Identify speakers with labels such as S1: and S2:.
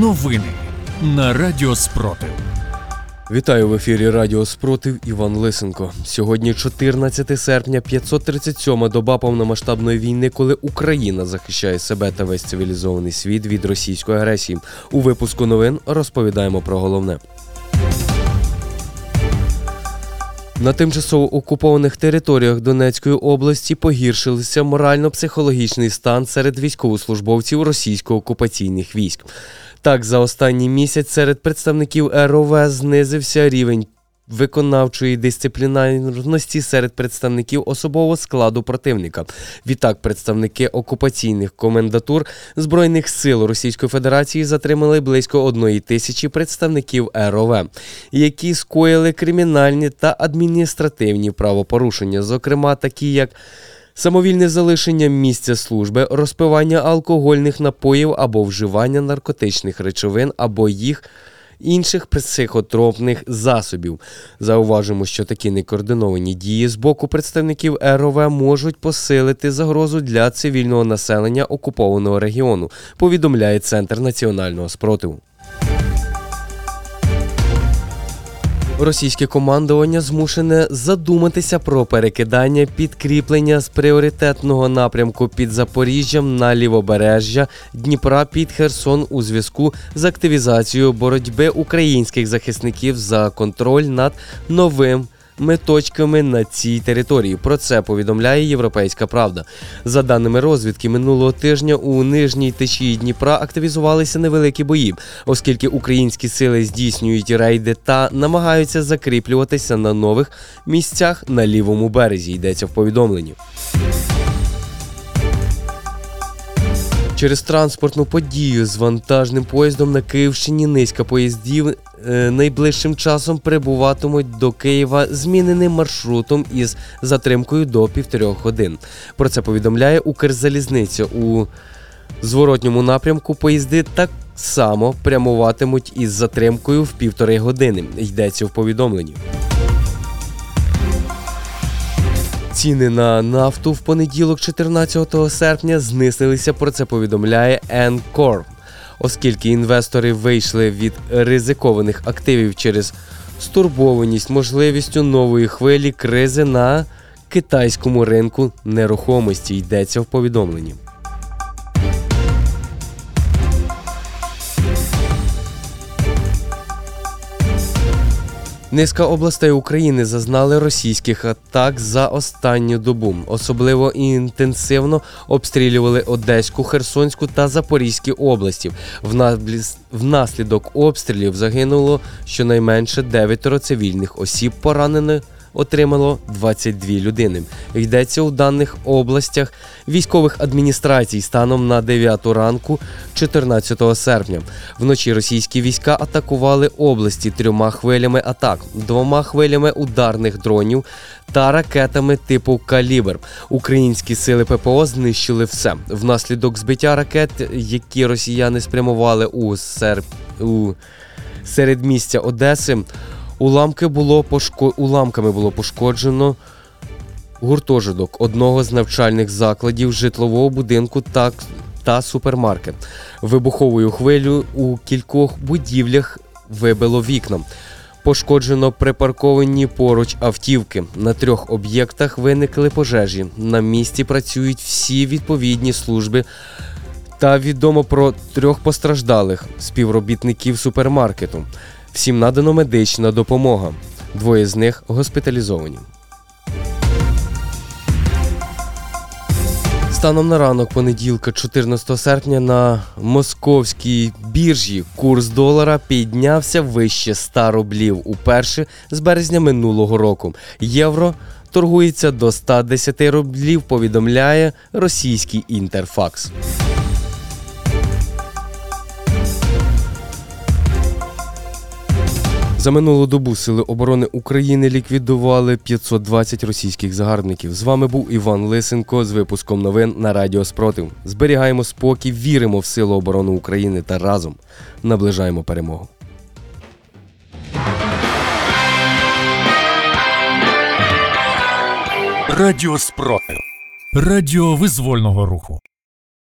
S1: Новини на Радіо Спротив.
S2: Вітаю в ефірі Радіо Спротив Іван Лисенко. Сьогодні 14 серпня, 537-ма доба повномасштабної війни, коли Україна захищає себе та весь цивілізований світ від російської агресії. У випуску новин розповідаємо про головне. На тимчасово окупованих територіях Донецької області погіршилися морально-психологічний стан серед військовослужбовців російсько-окупаційних військ. Так, за останній місяць серед представників РОВ знизився рівень виконавчої дисциплінарності серед представників особового складу противника. Відтак, представники окупаційних комендатур Збройних сил Російської Федерації затримали близько одної тисячі представників РОВ, які скоїли кримінальні та адміністративні правопорушення, зокрема такі як Самовільне залишення місця служби, розпивання алкогольних напоїв або вживання наркотичних речовин або їх інших психотропних засобів. Зауважимо, що такі некоординовані дії з боку представників РОВ можуть посилити загрозу для цивільного населення окупованого регіону. Повідомляє Центр національного спротиву. Російське командування змушене задуматися про перекидання підкріплення з пріоритетного напрямку під Запоріжжям на лівобережжя Дніпра під Херсон у зв'язку з активізацією боротьби українських захисників за контроль над новим точками на цій території. Про це повідомляє Європейська Правда. За даними розвідки, минулого тижня у нижній течії Дніпра активізувалися невеликі бої, оскільки українські сили здійснюють рейди та намагаються закріплюватися на нових місцях на лівому березі. Йдеться в повідомленні. Через транспортну подію з вантажним поїздом на Київщині низка поїздів е, найближчим часом прибуватимуть до Києва зміненим маршрутом із затримкою до півтори годин. Про це повідомляє Укрзалізниця у зворотньому напрямку. Поїзди так само прямуватимуть із затримкою в півтори години. Йдеться в повідомленні. Ціни на нафту в понеділок, 14 серпня, знизилися. Про це повідомляє Encore. оскільки інвестори вийшли від ризикованих активів через стурбованість можливістю нової хвилі кризи на китайському ринку нерухомості. Йдеться в повідомленні. Низка областей України зазнали російських атак за останню добу. Особливо інтенсивно обстрілювали Одеську, Херсонську та Запорізькі області. Внаслідок обстрілів загинуло щонайменше дев'ятеро цивільних осіб, поранених отримало 22 людини. Йдеться у даних областях військових адміністрацій станом на 9 ранку, 14 серпня. Вночі російські війська атакували області трьома хвилями атак, двома хвилями ударних дронів та ракетами типу Калібр. Українські сили ППО знищили все. Внаслідок збиття ракет, які росіяни спрямували у серп у середмістя Одеси. Уламки було пошко... Уламками було пошкоджено гуртожиток одного з навчальних закладів житлового будинку та, та супермаркет. Вибуховою хвилю у кількох будівлях вибило вікна. Пошкоджено припарковані поруч автівки. На трьох об'єктах виникли пожежі. На місці працюють всі відповідні служби. Та відомо про трьох постраждалих співробітників супермаркету. Всім надано медична допомога. Двоє з них госпіталізовані. Станом на ранок понеділка, 14 серпня, на московській біржі курс долара піднявся вище 100 рублів уперше з березня минулого року. Євро торгується до 110 рублів. Повідомляє російський інтерфакс. За минулу добу Сили оборони України ліквідували 520 російських загарбників. З вами був Іван Лисенко з випуском новин на Радіо Спротив. Зберігаємо спокій, віримо в силу оборони України та разом наближаємо перемогу.
S1: Радіо Спротив. Радіо визвольного руху.